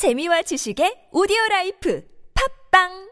재미와 지식의 오디오 라이프 팝빵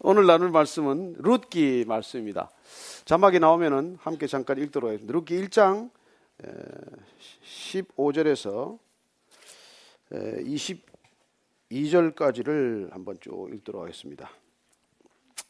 오늘 나눌 말씀은 룻기 말씀입니다. 자막이 나오면은 함께 잠깐 읽도록 하겠습니다. 룻기 1장 15절에서 22절까지를 한번 쭉 읽도록 하겠습니다.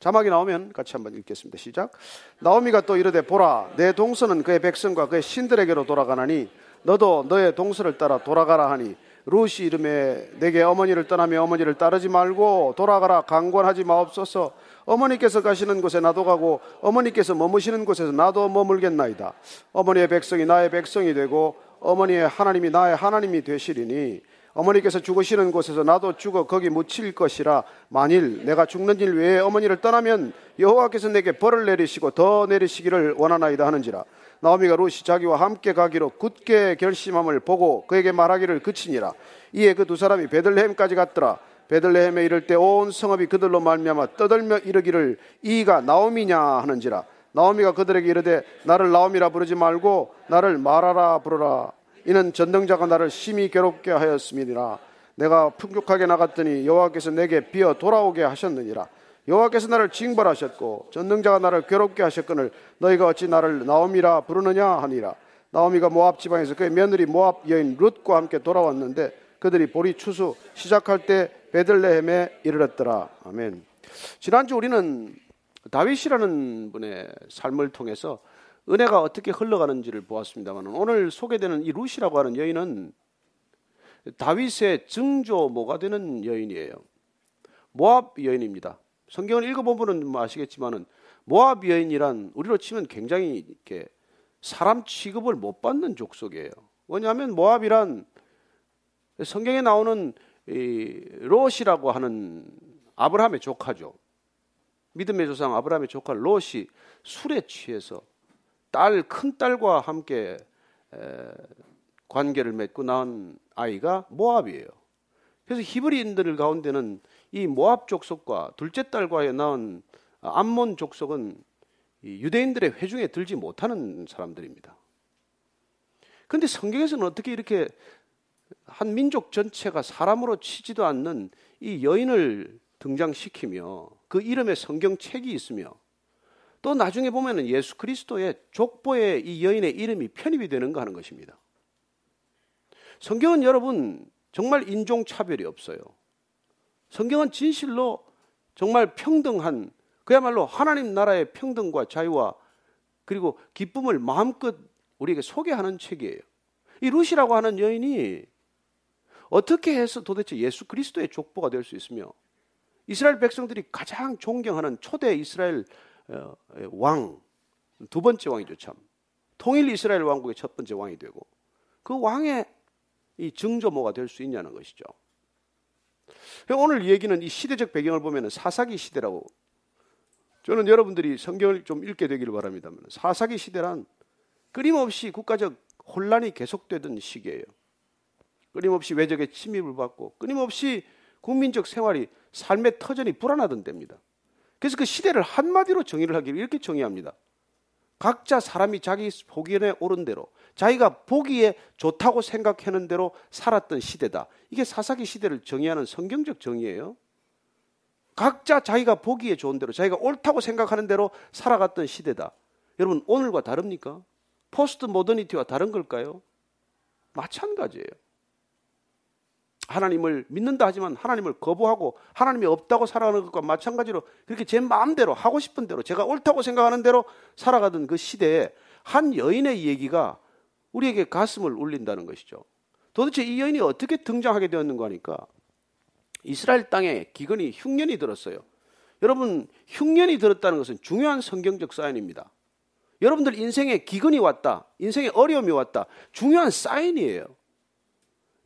자막이 나오면 같이 한번 읽겠습니다. 시작. 나오미가 또 이르되 보라 내 동서는 그의 백성과 그의 신들에게로 돌아가나니 너도 너의 동서를 따라 돌아가라 하니 루시 이름에 내게 어머니를 떠나며 어머니를 따르지 말고 돌아가라 강권하지 마옵소서 어머니께서 가시는 곳에 나도 가고 어머니께서 머무시는 곳에서 나도 머물겠나이다 어머니의 백성이 나의 백성이 되고 어머니의 하나님이 나의 하나님이 되시리니 어머니께서 죽으시는 곳에서 나도 죽어 거기 묻힐 것이라. 만일 내가 죽는 일 외에 어머니를 떠나면 여호와께서 내게 벌을 내리시고 더 내리시기를 원하나이다 하는지라. 나오미가 루시 자기와 함께 가기로 굳게 결심함을 보고 그에게 말하기를 그치니라. 이에 그 두 사람이 베들레헴까지 갔더라. 베들레헴에 이를 때 온 성읍이 그들로 말미암아 떠들며 이르기를 이가 나오미냐 하는지라. 나오미가 그들에게 이르되 나를 나오미라 부르지 말고 나를 말하라 부르라 이는 전능자가 나를 심히 괴롭게 하였음이니라. 내가 풍족하게 나갔더니 여호와께서 내게 비어 돌아오게 하셨느니라. 여호와께서 나를 징벌하셨고 전능자가 나를 괴롭게 하셨거늘 너희가 어찌 나를 나오미라 부르느냐 하니라. 나오미가 모압 지방에서 그의 며느리 모압 여인 룻과 함께 돌아왔는데 그들이 보리 추수 시작할 때 베들레헴에 이르렀더라. 아멘. 지난주 우리는 다윗이라는 분의 삶을 통해서 은혜가 어떻게 흘러가는지를 보았습니다만 오늘 소개되는 이 룻이라고 하는 여인은 다윗의 증조모가 되는 여인이에요. 모압 여인입니다. 성경을 읽어보면 뭐 아시겠지만은 모압 여인이란 우리로 치면 굉장히 이렇게 사람 취급을 못 받는 족속이에요. 왜냐하면 모압이란 성경에 나오는 이 롯이라고 하는 아브라함의 조카죠. 믿음의 조상 아브라함의 조카 롯이 술에 취해서 딸, 큰 딸과 함께 관계를 맺고 낳은 아이가 모압이에요. 그래서 히브리인들 가운데는 이 모압 족속과 둘째 딸과 낳은 암몬 족속은 유대인들의 회중에 들지 못하는 사람들입니다. 그런데 성경에서는 어떻게 이렇게 한 민족 전체가 사람으로 치지도 않는 이 여인을 등장시키며 그 이름에 성경책이 있으며 또 나중에 보면은 예수 그리스도의 족보에 이 여인의 이름이 편입이 되는가 하는 것입니다. 성경은 여러분 정말 인종 차별이 없어요. 성경은 진실로 정말 평등한 그야말로 하나님 나라의 평등과 자유와 그리고 기쁨을 마음껏 우리에게 소개하는 책이에요. 이 루시라고 하는 여인이 어떻게 해서 도대체 예수 그리스도의 족보가 될 수 있으며 이스라엘 백성들이 가장 존경하는 초대 이스라엘 어, 왕, 두 번째 왕이죠, 참. 통일 이스라엘 왕국의 첫 번째 왕이 되고 그 왕의 이 증조모가 될 수 있냐는 것이죠. 오늘 얘기는 이 시대적 배경을 보면 사사기 시대라고 저는 여러분들이 성경을 좀 읽게 되기를 바랍니다. 사사기 시대란 끊임없이 국가적 혼란이 계속되던 시기예요. 끊임없이 외적의 침입을 받고 끊임없이 국민적 생활이 삶의 터전이 불안하던 때입니다. 그래서 그 시대를 한마디로 정의를 하기를 이렇게 정의합니다. 각자 사람이 자기 보기에 옳은 대로 자기가 보기에 좋다고 생각하는 대로 살았던 시대다. 이게 사사기 시대를 정의하는 성경적 정의예요. 각자 자기가 보기에 좋은 대로 자기가 옳다고 생각하는 대로 살아갔던 시대다. 여러분 오늘과 다릅니까? 포스트 모더니티와 다른 걸까요? 마찬가지예요. 하나님을 믿는다 하지만 하나님을 거부하고 하나님이 없다고 살아가는 것과 마찬가지로 그렇게 제 마음대로 하고 싶은 대로 제가 옳다고 생각하는 대로 살아가던 그 시대에 한 여인의 얘기가 우리에게 가슴을 울린다는 것이죠. 도대체 이 여인이 어떻게 등장하게 되었는가 하니까 이스라엘 땅에 기근이 흉년이 들었어요. 여러분 흉년이 들었다는 것은 중요한 성경적 사인입니다. 여러분들 인생에 기근이 왔다. 인생에 어려움이 왔다. 중요한 사인이에요.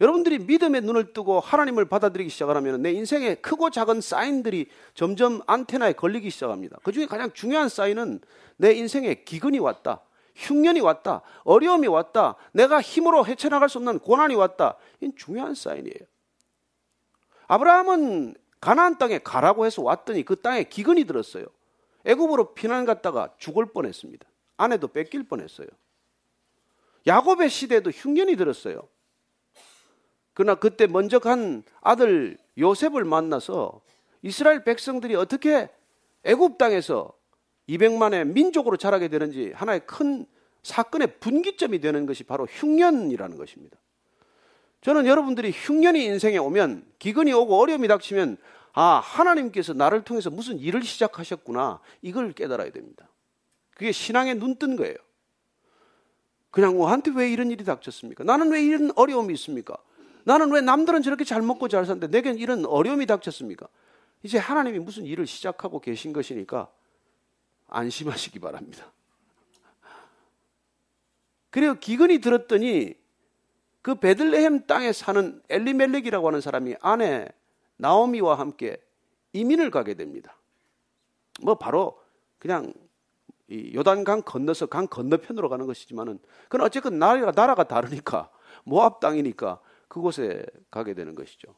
여러분들이 믿음의 눈을 뜨고 하나님을 받아들이기 시작하면 내 인생에 크고 작은 사인들이 점점 안테나에 걸리기 시작합니다. 그 중에 가장 중요한 사인은 내 인생에 기근이 왔다. 흉년이 왔다. 어려움이 왔다. 내가 힘으로 헤쳐나갈 수 없는 고난이 왔다. 이건 중요한 사인이에요. 아브라함은 가나안 땅에 가라고 해서 왔더니 그 땅에 기근이 들었어요. 애굽으로 피난 갔다가 죽을 뻔했습니다. 아내도 뺏길 뻔했어요. 야곱의 시대에도 흉년이 들었어요. 그러나 그때 먼저 간 아들 요셉을 만나서 이스라엘 백성들이 어떻게 애굽 땅에서 200만의 민족으로 자라게 되는지 하나의 큰 사건의 분기점이 되는 것이 바로 흉년이라는 것입니다. 저는 여러분들이 흉년이 인생에 오면 기근이 오고 어려움이 닥치면 아, 하나님께서 나를 통해서 무슨 일을 시작하셨구나. 이걸 깨달아야 됩니다. 그게 신앙에 눈뜬 거예요. 그냥 뭐한테 왜 이런 일이 닥쳤습니까? 나는 왜 이런 어려움이 있습니까? 나는 왜 남들은 저렇게 잘 먹고 잘 사는데 내겐 이런 어려움이 닥쳤습니까? 이제 하나님이 무슨 일을 시작하고 계신 것이니까 안심하시기 바랍니다. 그리고 기근이 들었더니 그 베들레헴 땅에 사는 엘리멜렉이라고 하는 사람이 아내 나오미와 함께 이민을 가게 됩니다. 뭐 바로 그냥 요단강 건너서 강 건너편으로 가는 것이지만은 그건 어쨌든 나라가, 나라가 다르니까 모압 땅이니까 그곳에 가게 되는 것이죠.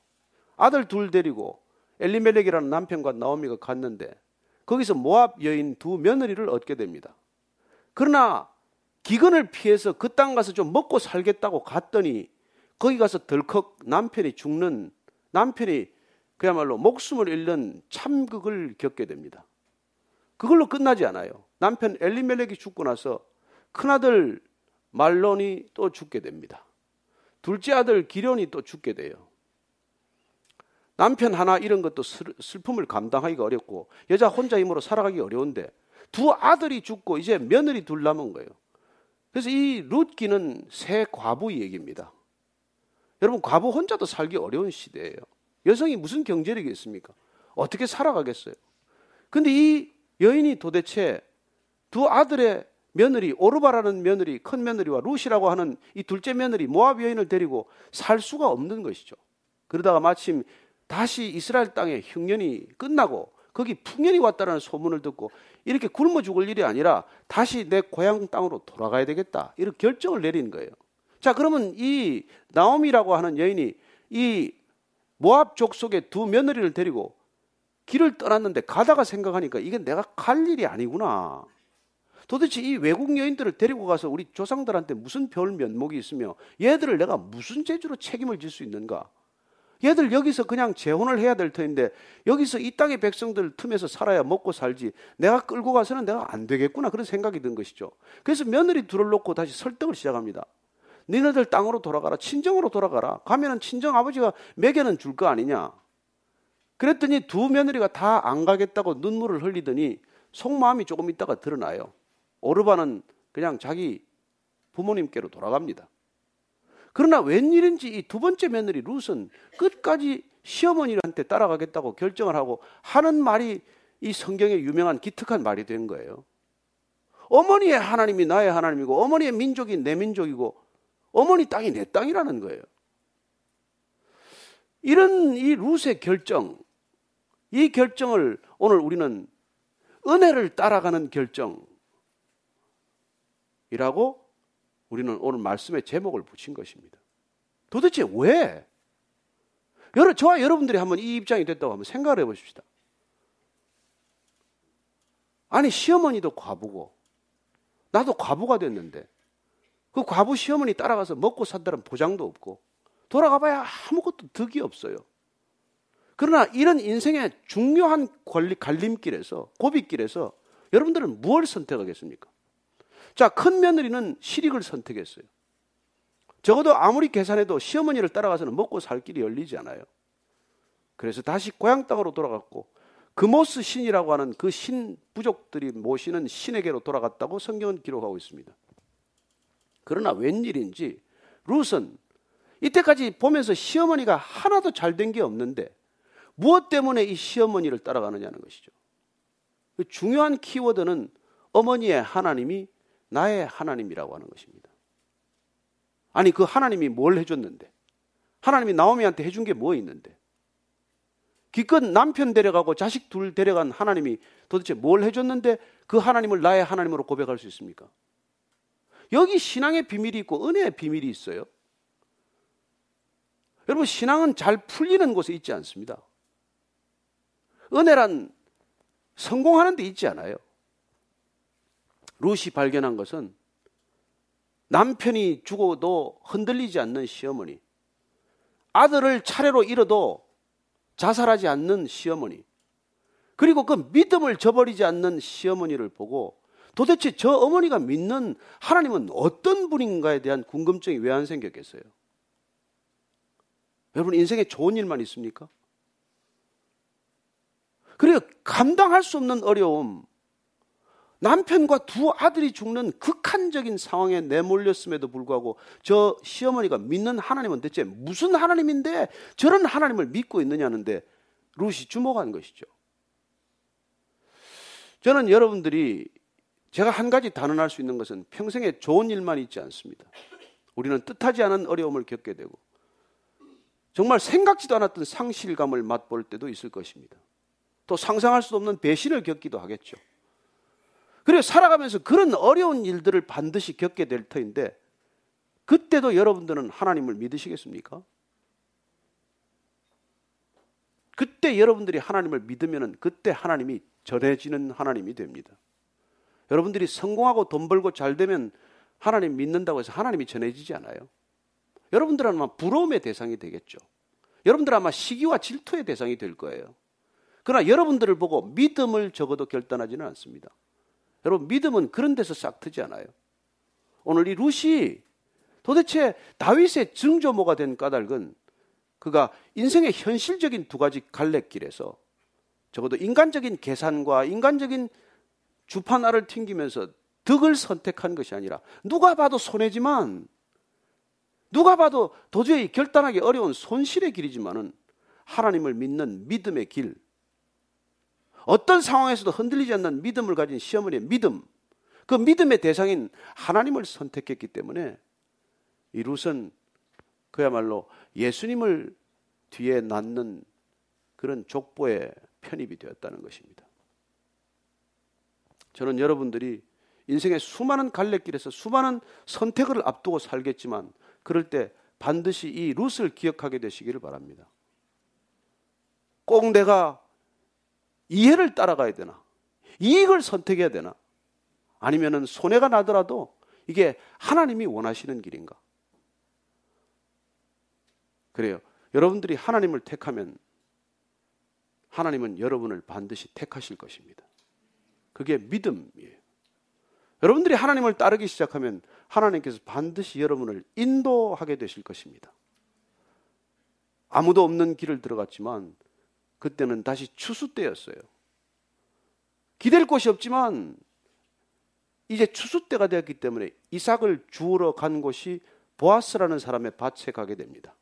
아들 둘 데리고 엘리멜렉이라는 남편과 나오미가 갔는데 거기서 모압 여인 두 며느리를 얻게 됩니다. 그러나 기근을 피해서 그 땅 가서 좀 먹고 살겠다고 갔더니 거기 가서 덜컥 남편이 죽는 남편이 그야말로 목숨을 잃는 참극을 겪게 됩니다. 그걸로 끝나지 않아요. 남편 엘리멜렉이 죽고 나서 큰아들 말론이 또 죽게 됩니다. 둘째 아들 기련이 또 죽게 돼요. 남편 하나 이런 것도 슬픔을 감당하기가 어렵고 여자 혼자 힘으로 살아가기 어려운데 두 아들이 죽고 이제 며느리 둘 남은 거예요. 그래서 이 룻기는 새 과부 얘기입니다. 여러분 과부 혼자도 살기 어려운 시대예요. 여성이 무슨 경제력이 있습니까? 어떻게 살아가겠어요? 근데 이 여인이 도대체 두 아들의 며느리 오르바라는 며느리 큰 며느리와 룻이라고 하는 이 둘째 며느리 모압 여인을 데리고 살 수가 없는 것이죠. 그러다가 마침 다시 이스라엘 땅에 흉년이 끝나고 거기 풍년이 왔다는 소문을 듣고 이렇게 굶어 죽을 일이 아니라 다시 내 고향 땅으로 돌아가야 되겠다. 이런 결정을 내린 거예요. 자, 그러면 이 나옴이라고 하는 여인이 이 모압 족속의 두 며느리를 데리고 길을 떠났는데 가다가 생각하니까 이게 내가 갈 일이 아니구나. 도대체 이 외국 여인들을 데리고 가서 우리 조상들한테 무슨 별 면목이 있으며 얘들을 내가 무슨 재주로 책임을 질 수 있는가? 얘들 여기서 그냥 재혼을 해야 될 터인데 여기서 이 땅의 백성들 틈에서 살아야 먹고 살지 내가 끌고 가서는 내가 안 되겠구나 그런 생각이 든 것이죠. 그래서 며느리 둘을 놓고 다시 설득을 시작합니다. 니네들 땅으로 돌아가라. 친정으로 돌아가라. 가면은 친정 아버지가 매개는 줄 거 아니냐. 그랬더니 두 며느리가 다 안 가겠다고 눈물을 흘리더니 속마음이 조금 있다가 드러나요. 오르바는 그냥 자기 부모님께로 돌아갑니다. 그러나 웬일인지 이 두 번째 며느리 룻은 끝까지 시어머니한테 따라가겠다고 결정을 하고 하는 말이 이 성경의 유명한 기특한 말이 된 거예요. 어머니의 하나님이 나의 하나님이고 어머니의 민족이 내 민족이고 어머니 땅이 내 땅이라는 거예요. 이런 이 룻의 결정, 이 결정을 오늘 우리는 은혜를 따라가는 결정 이라고 우리는 오늘 말씀의 제목을 붙인 것입니다. 도대체 왜? 여러, 저와 여러분들이 한번 이 입장이 됐다고 한번 생각을 해 보십시다. 아니, 시어머니도 과부고, 나도 과부가 됐는데, 그 과부 시어머니 따라가서 먹고 산다는 보장도 없고, 돌아가 봐야 아무것도 득이 없어요. 그러나 이런 인생의 중요한 권리, 갈림길에서, 고비길에서 여러분들은 무엇을 선택하겠습니까? 자, 큰 며느리는 실익을 선택했어요. 적어도 아무리 계산해도 시어머니를 따라가서는 먹고 살 길이 열리지 않아요. 그래서 다시 고향 땅으로 돌아갔고 그모스 신이라고 하는 그 신 부족들이 모시는 신에게로 돌아갔다고 성경은 기록하고 있습니다. 그러나 웬일인지 룻은 이때까지 보면서 시어머니가 하나도 잘 된 게 없는데 무엇 때문에 이 시어머니를 따라가느냐는 것이죠. 그 중요한 키워드는 어머니의 하나님이 나의 하나님이라고 하는 것입니다. 아니, 그 하나님이 뭘 해줬는데? 하나님이 나오미한테 해준 게 뭐 있는데? 기껏 남편 데려가고 자식 둘 데려간 하나님이 도대체 뭘 해줬는데 그 하나님을 나의 하나님으로 고백할 수 있습니까? 여기 신앙의 비밀이 있고 은혜의 비밀이 있어요. 여러분, 신앙은 잘 풀리는 곳에 있지 않습니다. 은혜란 성공하는 데 있지 않아요. 루시 발견한 것은 남편이 죽어도 흔들리지 않는 시어머니, 아들을 차례로 잃어도 자살하지 않는 시어머니, 그리고 그 믿음을 저버리지 않는 시어머니를 보고 도대체 저 어머니가 믿는 하나님은 어떤 분인가에 대한 궁금증이 왜 안 생겼겠어요? 여러분 인생에 좋은 일만 있습니까? 그래요. 감당할 수 없는 어려움, 남편과 두 아들이 죽는 극한적인 상황에 내몰렸음에도 불구하고 저 시어머니가 믿는 하나님은 대체 무슨 하나님인데 저런 하나님을 믿고 있느냐는데 루시 주목한 것이죠. 저는 여러분들이 제가 한 가지 단언할 수 있는 것은 평생에 좋은 일만 있지 않습니다. 우리는 뜻하지 않은 어려움을 겪게 되고 정말 생각지도 않았던 상실감을 맛볼 때도 있을 것입니다. 또 상상할 수 없는 배신을 겪기도 하겠죠. 그래 살아가면서 그런 어려운 일들을 반드시 겪게 될 터인데 그때도 여러분들은 하나님을 믿으시겠습니까? 그때 여러분들이 하나님을 믿으면 그때 하나님이 전해지는 하나님이 됩니다. 여러분들이 성공하고 돈 벌고 잘 되면 하나님 믿는다고 해서 하나님이 전해지지 않아요. 여러분들은 아마 부러움의 대상이 되겠죠. 여러분들은 아마 시기와 질투의 대상이 될 거예요. 그러나 여러분들을 보고 믿음을 적어도 결단하지는 않습니다. 여러분 믿음은 그런 데서 싹 트지 않아요. 오늘 이 룻이 도대체 다윗의 증조모가 된 까닭은 그가 인생의 현실적인 두 가지 갈래길에서 적어도 인간적인 계산과 인간적인 주판알을 튕기면서 덕을 선택한 것이 아니라 누가 봐도 손해지만 누가 봐도 도저히 결단하기 어려운 손실의 길이지만은 하나님을 믿는 믿음의 길, 어떤 상황에서도 흔들리지 않는 믿음을 가진 시어머니의 믿음, 그 믿음의 대상인 하나님을 선택했기 때문에 이 룻은 그야말로 예수님을 뒤에 낳는 그런 족보에 편입이 되었다는 것입니다. 저는 여러분들이 인생의 수많은 갈래길에서 수많은 선택을 앞두고 살겠지만 그럴 때 반드시 이 룻을 기억하게 되시기를 바랍니다. 꼭 내가 이해를 따라가야 되나? 이익을 선택해야 되나? 아니면은 손해가 나더라도 이게 하나님이 원하시는 길인가? 그래요. 여러분들이 하나님을 택하면 하나님은 여러분을 반드시 택하실 것입니다. 그게 믿음이에요. 여러분들이 하나님을 따르기 시작하면 하나님께서 반드시 여러분을 인도하게 되실 것입니다. 아무도 없는 길을 들어갔지만 그때는 다시 추수 때였어요. 기댈 곳이 없지만 이제 추수 때가 되었기 때문에 이삭을 주우러 간 곳이 보아스라는 사람의 밭에 가게 됩니다.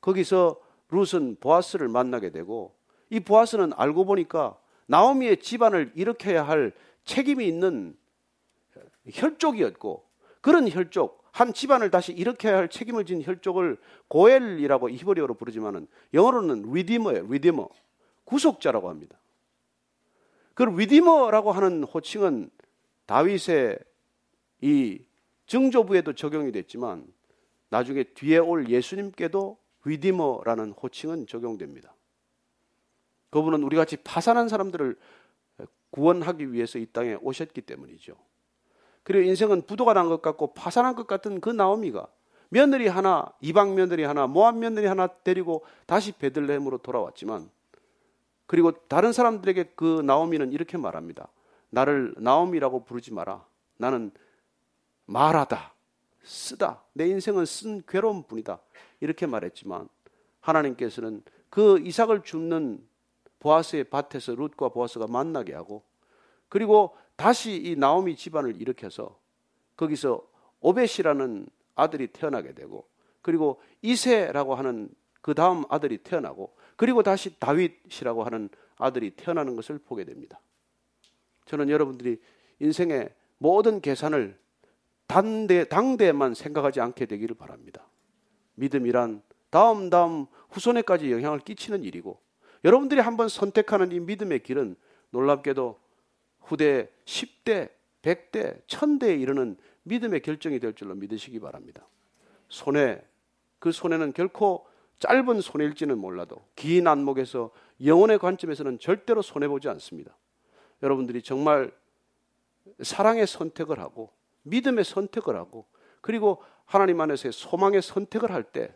거기서 룻은 보아스를 만나게 되고 이 보아스는 알고 보니까 나오미의 집안을 일으켜야 할 책임이 있는 혈족이었고 그런 혈족 한 집안을 다시 일으켜야 할 책임을 진 혈족을 고엘이라고 히브리어로 부르지만은 영어로는 Redeemer예요. Redeemer. 구속자라고 합니다. 그 Redeemer라고 하는 호칭은 다윗의 이 증조부에도 적용이 됐지만 나중에 뒤에 올 예수님께도 Redeemer라는 호칭은 적용됩니다. 그분은 우리 같이 파산한 사람들을 구원하기 위해서 이 땅에 오셨기 때문이죠. 그리고 인생은 부도가 난 것 같고 파산한 것 같은 그 나오미가 며느리 하나, 이방 며느리 하나, 모압 며느리 하나 데리고 다시 베들레헴으로 돌아왔지만 그리고 다른 사람들에게 그 나오미는 이렇게 말합니다. 나를 나오미라고 부르지 마라. 나는 말하다, 쓰다. 내 인생은 쓴 괴로운 분이다. 이렇게 말했지만 하나님께서는 그 이삭을 줍는 보아스의 밭에서 룻과 보아스가 만나게 하고 그리고 다시 이 나오미 집안을 일으켜서 거기서 오벳이라는 아들이 태어나게 되고 그리고 이세라고 하는 그 다음 아들이 태어나고 그리고 다시 다윗이라고 하는 아들이 태어나는 것을 보게 됩니다. 저는 여러분들이 인생의 모든 계산을 단대, 당대에만 생각하지 않게 되기를 바랍니다. 믿음이란 다음 다음 후손에까지 영향을 끼치는 일이고 여러분들이 한번 선택하는 이 믿음의 길은 놀랍게도 후대 10대, 100대, 1000대에 이르는 믿음의 결정이 될 줄로 믿으시기 바랍니다. 손에 그 손에는 결코 짧은 손일지는 몰라도 긴 안목에서 영혼의 관점에서는 절대로 손해보지 않습니다. 여러분들이 정말 사랑의 선택을 하고 믿음의 선택을 하고 그리고 하나님 안에서의 소망의 선택을 할 때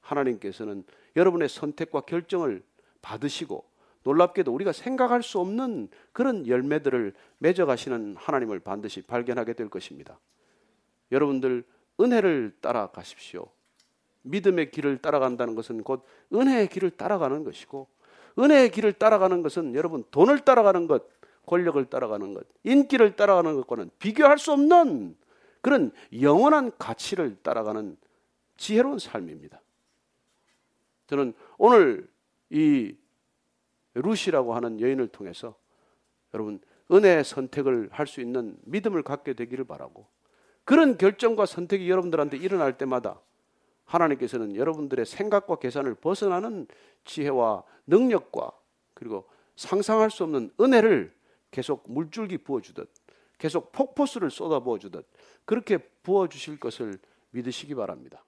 하나님께서는 여러분의 선택과 결정을 받으시고 놀랍게도 우리가 생각할 수 없는 그런 열매들을 맺어가시는 하나님을 반드시 발견하게 될 것입니다. 여러분들 은혜를 따라가십시오. 믿음의 길을 따라간다는 것은 곧 은혜의 길을 따라가는 것이고 은혜의 길을 따라가는 것은 여러분 돈을 따라가는 것, 권력을 따라가는 것, 인기를 따라가는 것과는 비교할 수 없는 그런 영원한 가치를 따라가는 지혜로운 삶입니다. 저는 오늘 이 루시라고 하는 여인을 통해서 여러분 은혜의 선택을 할 수 있는 믿음을 갖게 되기를 바라고 그런 결정과 선택이 여러분들한테 일어날 때마다 하나님께서는 여러분들의 생각과 계산을 벗어나는 지혜와 능력과 그리고 상상할 수 없는 은혜를 계속 물줄기 부어주듯 계속 폭포수를 쏟아 부어주듯 그렇게 부어주실 것을 믿으시기 바랍니다.